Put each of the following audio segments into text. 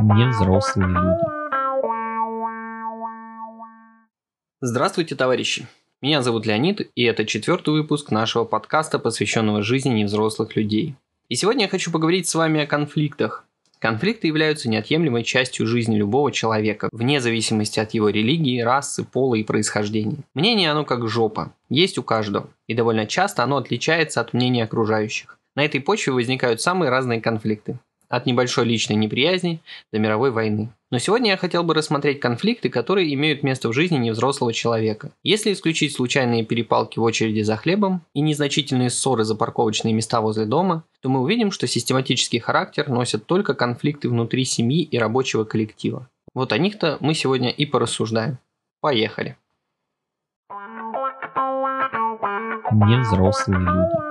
Невзрослые люди. Здравствуйте, товарищи! Меня зовут Леонид, и это четвертый выпуск нашего подкаста, посвященного жизни невзрослых людей. И сегодня я хочу поговорить с вами о конфликтах. Конфликты являются неотъемлемой частью жизни любого человека, вне зависимости от его религии, расы, пола и происхождения. Мнение оно как жопа, есть у каждого, и довольно часто оно отличается от мнения окружающих. На этой почве возникают самые разные конфликты. От небольшой личной неприязни до мировой войны. Но сегодня я хотел бы рассмотреть конфликты, которые имеют место в жизни невзрослого человека. Если исключить случайные перепалки в очереди за хлебом и незначительные ссоры за парковочные места возле дома, то мы увидим, что систематический характер носят только конфликты внутри семьи и рабочего коллектива. Вот о них-то мы сегодня и порассуждаем. Поехали. Невзрослые люди.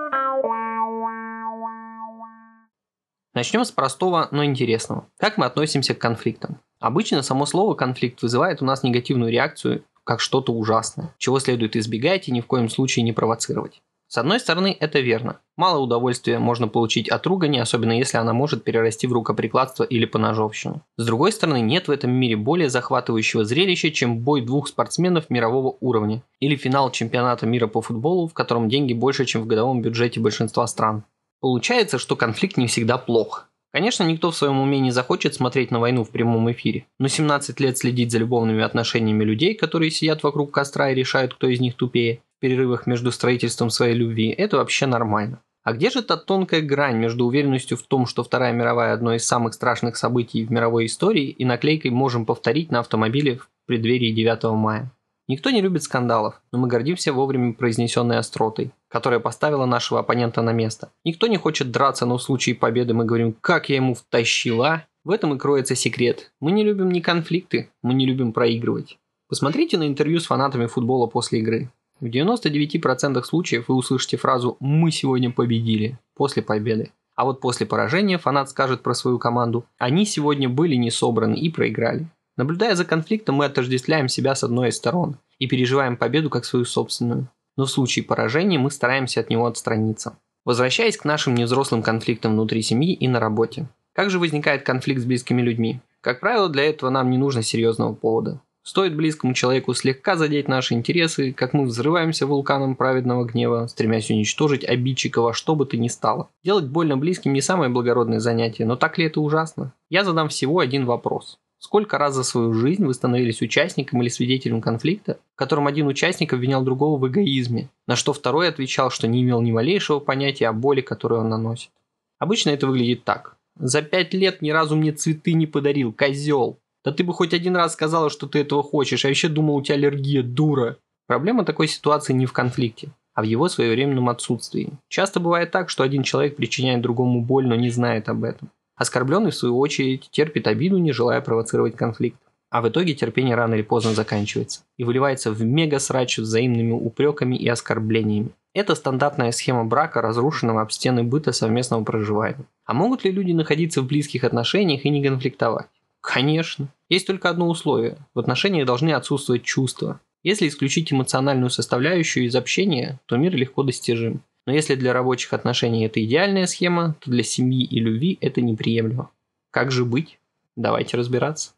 Начнем с простого, но интересного. Как мы относимся к конфликтам? Обычно само слово «конфликт» вызывает у нас негативную реакцию, как что-то ужасное, чего следует избегать и ни в коем случае не провоцировать. С одной стороны, это верно. Мало удовольствия можно получить от ругани, особенно если она может перерасти в рукоприкладство или поножовщину. С другой стороны, нет в этом мире более захватывающего зрелища, чем бой двух спортсменов мирового уровня. Или финал чемпионата мира по футболу, в котором деньги больше, чем в годовом бюджете большинства стран. Получается, что конфликт не всегда плох. Конечно, никто в своем уме не захочет смотреть на войну в прямом эфире, но 17 лет следить за любовными отношениями людей, которые сидят вокруг костра и решают, кто из них тупее, в перерывах между строительством своей любви, это вообще нормально. А где же та тонкая грань между уверенностью в том, что Вторая мировая одно из самых страшных событий в мировой истории, и наклейкой «Можем повторить» на автомобиле в преддверии 9 мая? Никто не любит скандалов, но мы гордимся вовремя произнесенной остротой, которая поставила нашего оппонента на место. Никто не хочет драться, но в случае победы мы говорим «как я ему втащила?». В этом и кроется секрет. Мы не любим ни конфликты, мы не любим проигрывать. Посмотрите на интервью с фанатами футбола после игры. В 99% случаев вы услышите фразу «мы сегодня победили» после победы. А вот после поражения фанат скажет про свою команду «они сегодня были не собраны и проиграли». Наблюдая за конфликтом, мы отождествляем себя с одной из сторон и переживаем победу как свою собственную. Но в случае поражения мы стараемся от него отстраниться. Возвращаясь к нашим невзрослым конфликтам внутри семьи и на работе. Как же возникает конфликт с близкими людьми? Как правило, для этого нам не нужно серьезного повода. Стоит близкому человеку слегка задеть наши интересы, как мы взрываемся вулканом праведного гнева, стремясь уничтожить обидчика во что бы то ни стало. Делать больно близким не самое благородное занятие, но так ли это ужасно? Я задам всего один вопрос. Сколько раз за свою жизнь вы становились участником или свидетелем конфликта, в котором один участник обвинял другого в эгоизме, на что второй отвечал, что не имел ни малейшего понятия о боли, которую он наносит? Обычно это выглядит так. «За пять лет ни разу мне цветы не подарил, козел!» «Да ты бы хоть один раз сказала, что ты этого хочешь, а еще думал, у тебя аллергия, дура!» Проблема такой ситуации не в конфликте, а в его своевременном отсутствии. Часто бывает так, что один человек причиняет другому боль, но не знает об этом. Оскорбленный, в свою очередь, терпит обиду, не желая провоцировать конфликт. А в итоге терпение рано или поздно заканчивается и выливается в мега-срач взаимными упреками и оскорблениями. Это стандартная схема брака, разрушенного об стены быта совместного проживания. А могут ли люди находиться в близких отношениях и не конфликтовать? Конечно. Есть только одно условие. В отношениях должны отсутствовать чувства. Если исключить эмоциональную составляющую из общения, то мир легко достижим. Но если для рабочих отношений это идеальная схема, то для семьи и любви это неприемлемо. Как же быть? Давайте разбираться.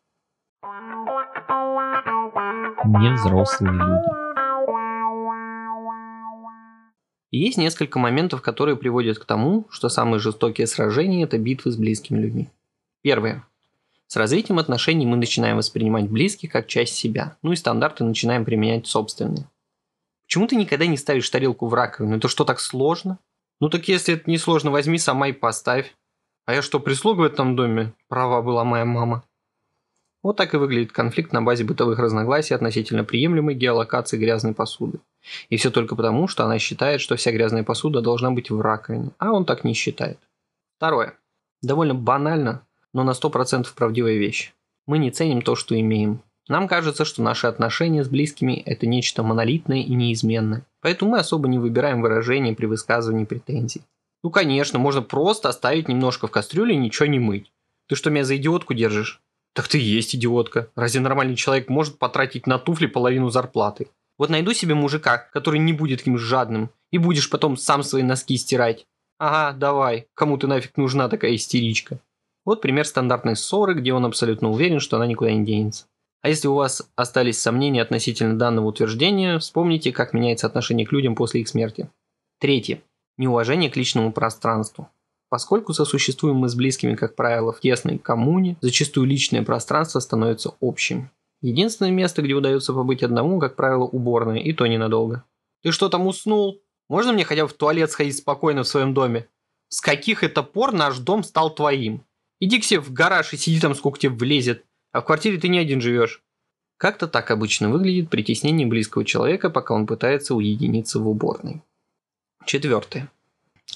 Невзрослые люди. Есть несколько моментов, которые приводят к тому, что самые жестокие сражения – это битвы с близкими людьми. Первое. С развитием отношений мы начинаем воспринимать близких как часть себя, ну и стандарты начинаем применять собственные. Почему ты никогда не ставишь тарелку в раковину? Это что, так сложно? Ну так если это не сложно, возьми сама и поставь. А я что, прислуга в этом доме? Права была моя мама. Вот так и выглядит конфликт на базе бытовых разногласий относительно приемлемой геолокации грязной посуды. И все только потому, что она считает, что вся грязная посуда должна быть в раковине, а он так не считает. Второе. Довольно банально, но на 100% правдивая вещь. Мы не ценим то, что имеем. Нам кажется, что наши отношения с близкими – это нечто монолитное и неизменное. Поэтому мы особо не выбираем выражения при высказывании претензий. Ну конечно, можно просто оставить немножко в кастрюле и ничего не мыть. Ты что, меня за идиотку держишь? Так ты и есть идиотка. Разве нормальный человек может потратить на туфли половину зарплаты? Вот найду себе мужика, который не будет таким жадным, и будешь потом сам свои носки стирать. Ага, давай, кому ты нафиг нужна такая истеричка? Вот пример стандартной ссоры, где он абсолютно уверен, что она никуда не денется. А если у вас остались сомнения относительно данного утверждения, вспомните, как меняется отношение к людям после их смерти. Третье. Неуважение к личному пространству. Поскольку сосуществуем мы с близкими, как правило, в тесной коммуне, зачастую личное пространство становится общим. Единственное место, где удается побыть одному, как правило, уборная, и то ненадолго. Ты что там уснул? Можно мне хотя бы в туалет сходить спокойно в своем доме? С каких это пор наш дом стал твоим? Иди к себе в гараж и сиди там, сколько тебе влезет. А в квартире ты не один живешь. Как-то так обычно выглядит притеснение близкого человека, пока он пытается уединиться в уборной. Четвертое.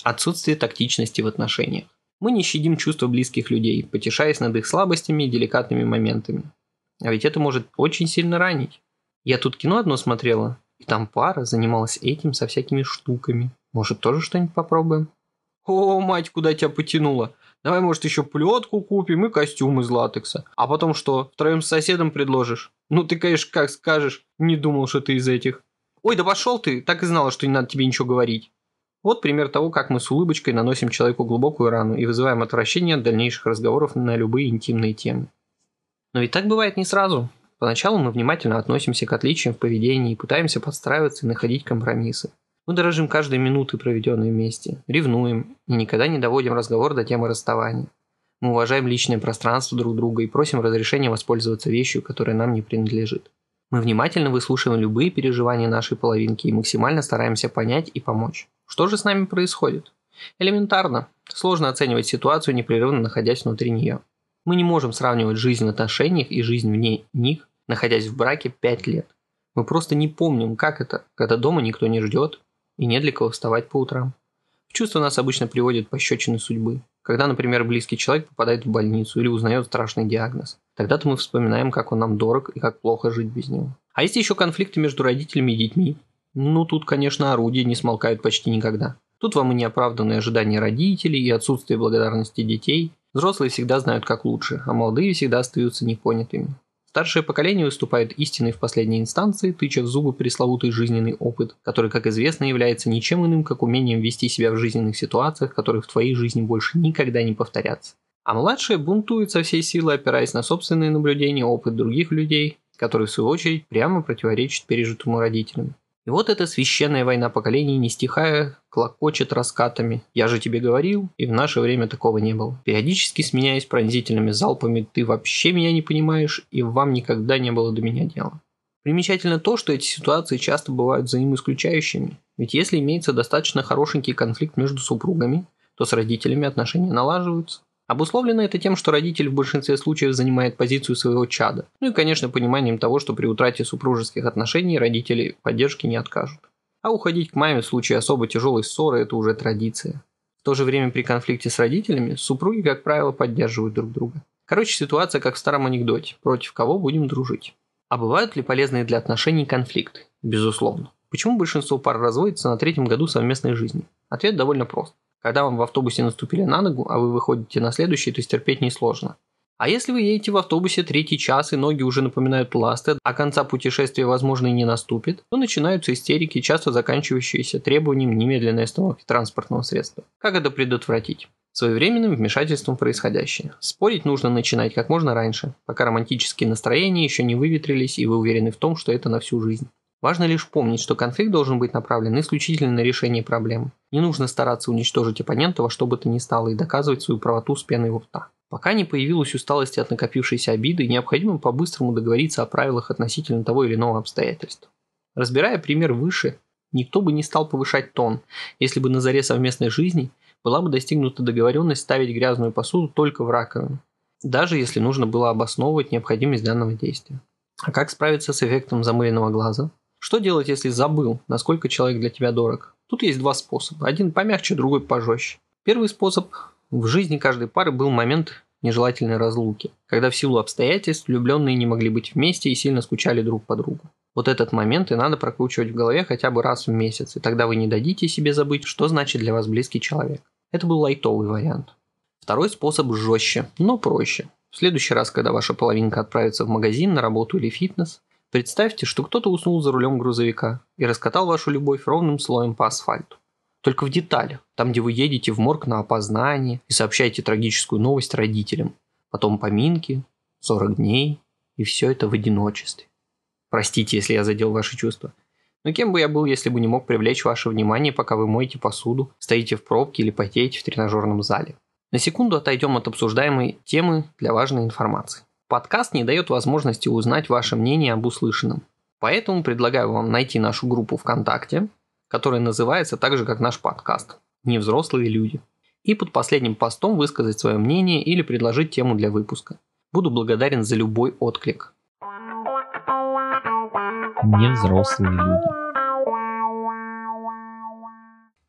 Отсутствие тактичности в отношениях. Мы не щадим чувства близких людей, потешаясь над их слабостями и деликатными моментами. А ведь это может очень сильно ранить. Я тут кино одно смотрела, и там пара занималась этим со всякими штуками. Может, тоже что-нибудь попробуем? О, мать, куда тебя потянуло? Давай, может, еще плетку купим и костюм из латекса. А потом что, втроем с соседом предложишь? Ну, ты, конечно, как скажешь. Не думал, что ты из этих. Ой, да пошел ты, так и знала, что не надо тебе ничего говорить. Вот пример того, как мы с улыбочкой наносим человеку глубокую рану и вызываем отвращение от дальнейших разговоров на любые интимные темы. Но ведь так бывает не сразу. Поначалу мы внимательно относимся к отличиям в поведении и пытаемся подстраиваться и находить компромиссы. Мы дорожим каждой минутой, проведенной вместе, ревнуем и никогда не доводим разговор до темы расставания. Мы уважаем личное пространство друг друга и просим разрешения воспользоваться вещью, которая нам не принадлежит. Мы внимательно выслушиваем любые переживания нашей половинки и максимально стараемся понять и помочь. Что же с нами происходит? Элементарно. Сложно оценивать ситуацию, непрерывно находясь внутри нее. Мы не можем сравнивать жизнь в отношениях и жизнь вне них, находясь в браке 5 лет. Мы просто не помним, как это, когда дома никто не ждет и не для кого вставать по утрам. В чувство нас обычно приводит пощечины судьбы. Когда, например, близкий человек попадает в больницу или узнает страшный диагноз. Тогда-то мы вспоминаем, как он нам дорог и как плохо жить без него. А есть еще конфликты между родителями и детьми. Ну, тут, конечно, орудия не смолкают почти никогда. Тут вам и неоправданные ожидания родителей, и отсутствие благодарности детей, Взрослые всегда знают как лучше, а молодые всегда остаются непонятыми. Старшее поколение выступает истиной в последней инстанции, тыча в зубы пресловутый жизненный опыт, который, как известно, является ничем иным, как умением вести себя в жизненных ситуациях, которые в твоей жизни больше никогда не повторятся. А младшие бунтуют со всей силы, опираясь на собственные наблюдения, опыт других людей, который в свою очередь прямо противоречит пережитому родителям. И вот эта священная война поколений, не стихая, клокочет раскатами. Я же тебе говорил, и в наше время такого не было. Периодически сменяясь пронзительными залпами «ты вообще меня не понимаешь, и вам никогда не было до меня дела». Примечательно то, что эти ситуации часто бывают взаимоисключающими. Ведь если имеется достаточно хорошенький конфликт между супругами, то с родителями отношения налаживаются. Обусловлено это тем, что родитель в большинстве случаев занимает позицию своего чада. Ну и, конечно, пониманием того, что при утрате супружеских отношений родители поддержки не откажут. А уходить к маме в случае особо тяжелой ссоры – это уже традиция. В то же время при конфликте с родителями супруги, как правило, поддерживают друг друга. Короче, ситуация как в старом анекдоте. Против кого будем дружить? А бывают ли полезные для отношений конфликты? Безусловно. Почему большинство пар разводится на третьем году совместной жизни? Ответ довольно прост. Когда вам в автобусе наступили на ногу, а вы выходите на следующий, то стерпеть несложно. А если вы едете в автобусе третий час и ноги уже напоминают ласты, а конца путешествия возможно и не наступит, то начинаются истерики, часто заканчивающиеся требованием немедленной остановки транспортного средства. Как это предотвратить? Своевременным вмешательством в происходящее. Спорить нужно начинать как можно раньше, пока романтические настроения еще не выветрились и вы уверены в том, что это на всю жизнь. Важно лишь помнить, что конфликт должен быть направлен исключительно на решение проблемы. Не нужно стараться уничтожить оппонента во что бы то ни стало и доказывать свою правоту с пеной у рта. Пока не появилась усталость от накопившейся обиды, необходимо по-быстрому договориться о правилах относительно того или иного обстоятельства. Разбирая пример выше, никто бы не стал повышать тон, если бы на заре совместной жизни была бы достигнута договоренность ставить грязную посуду только в раковину, даже если нужно было обосновывать необходимость данного действия. А как справиться с эффектом замыленного глаза? Что делать, если забыл, насколько человек для тебя дорог? Тут есть два способа. Один помягче, другой пожестче. Первый способ – в жизни каждой пары был момент нежелательной разлуки, когда в силу обстоятельств влюбленные не могли быть вместе и сильно скучали друг по другу. Вот этот момент и надо прокручивать в голове хотя бы раз в месяц, и тогда вы не дадите себе забыть, что значит для вас близкий человек. Это был лайтовый вариант. Второй способ жестче, но проще. В следующий раз, когда ваша половинка отправится в магазин, на работу или фитнес, Представьте, что кто-то уснул за рулем грузовика и раскатал вашу любовь ровным слоем по асфальту. Только в деталях. Там, где вы едете в морг на опознание и сообщаете трагическую новость родителям. Потом поминки, 40 дней, и все это в одиночестве. Простите, если я задел ваши чувства. Но кем бы я был, если бы не мог привлечь ваше внимание, пока вы моете посуду, стоите в пробке или потеете в тренажерном зале? На секунду отойдем от обсуждаемой темы для важной информации. Подкаст не дает возможности узнать ваше мнение об услышанном. Поэтому предлагаю вам найти нашу группу ВКонтакте, которая называется так же, как наш подкаст «Невзрослые люди». И под последним постом высказать свое мнение или предложить тему для выпуска. Буду благодарен за любой отклик. Невзрослые люди.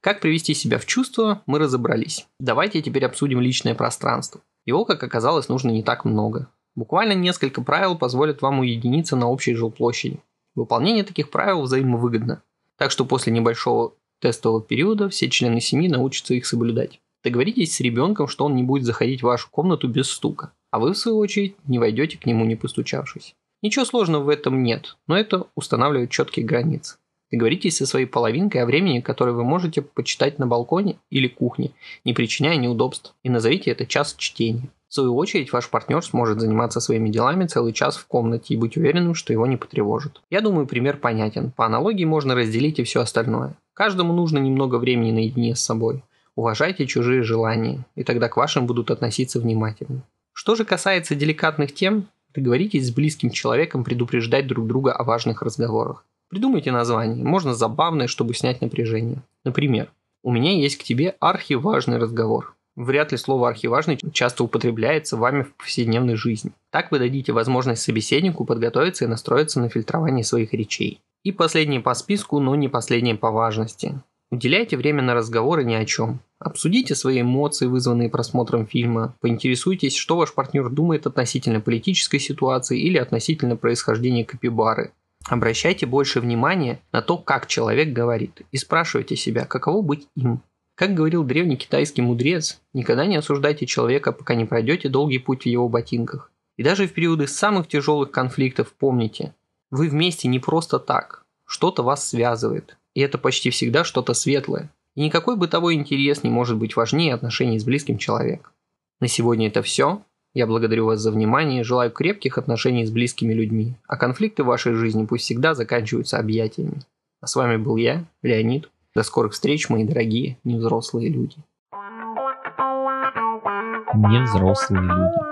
Как привести себя в чувство, мы разобрались. Давайте теперь обсудим личное пространство. Его, как оказалось, нужно не так много. Буквально несколько правил позволят вам уединиться на общей жилплощади. Выполнение таких правил взаимовыгодно. Так что после небольшого тестового периода все члены семьи научатся их соблюдать. Договоритесь с ребенком, что он не будет заходить в вашу комнату без стука, а вы, в свою очередь, не войдете к нему не постучавшись. Ничего сложного в этом нет, но это устанавливает четкие границы. Договоритесь со своей половинкой о времени, которое вы можете почитать на балконе или кухне, не причиняя неудобств, и назовите это час чтения. В свою очередь, ваш партнер сможет заниматься своими делами целый час в комнате и быть уверенным, что его не потревожит. Я думаю, пример понятен. По аналогии можно разделить и все остальное. Каждому нужно немного времени наедине с собой. Уважайте чужие желания, и тогда к вашим будут относиться внимательно. Что же касается деликатных тем, договоритесь с близким человеком предупреждать друг друга о важных разговорах. Придумайте название, можно забавное, чтобы снять напряжение. Например, у меня есть к тебе архиважный разговор. Вряд ли слово «архиважный» часто употребляется вами в повседневной жизни. Так вы дадите возможность собеседнику подготовиться и настроиться на фильтрование своих речей. И последнее по списку, но не последнее по важности. Уделяйте время на разговоры ни о чем. Обсудите свои эмоции, вызванные просмотром фильма. Поинтересуйтесь, что ваш партнер думает относительно политической ситуации или относительно происхождения капибары. Обращайте больше внимания на то, как человек говорит, и спрашивайте себя, каково быть им. Как говорил древний китайский мудрец, никогда не осуждайте человека, пока не пройдете долгий путь в его ботинках. И даже в периоды самых тяжелых конфликтов помните, вы вместе не просто так, что-то вас связывает, и это почти всегда что-то светлое. И никакой бытовой интерес не может быть важнее отношений с близким человеком. На сегодня это все. Я благодарю вас за внимание и желаю крепких отношений с близкими людьми, а конфликты в вашей жизни пусть всегда заканчиваются объятиями. А с вами был я, Леонид. До скорых встреч, мои дорогие невзрослые люди. Невзрослые люди.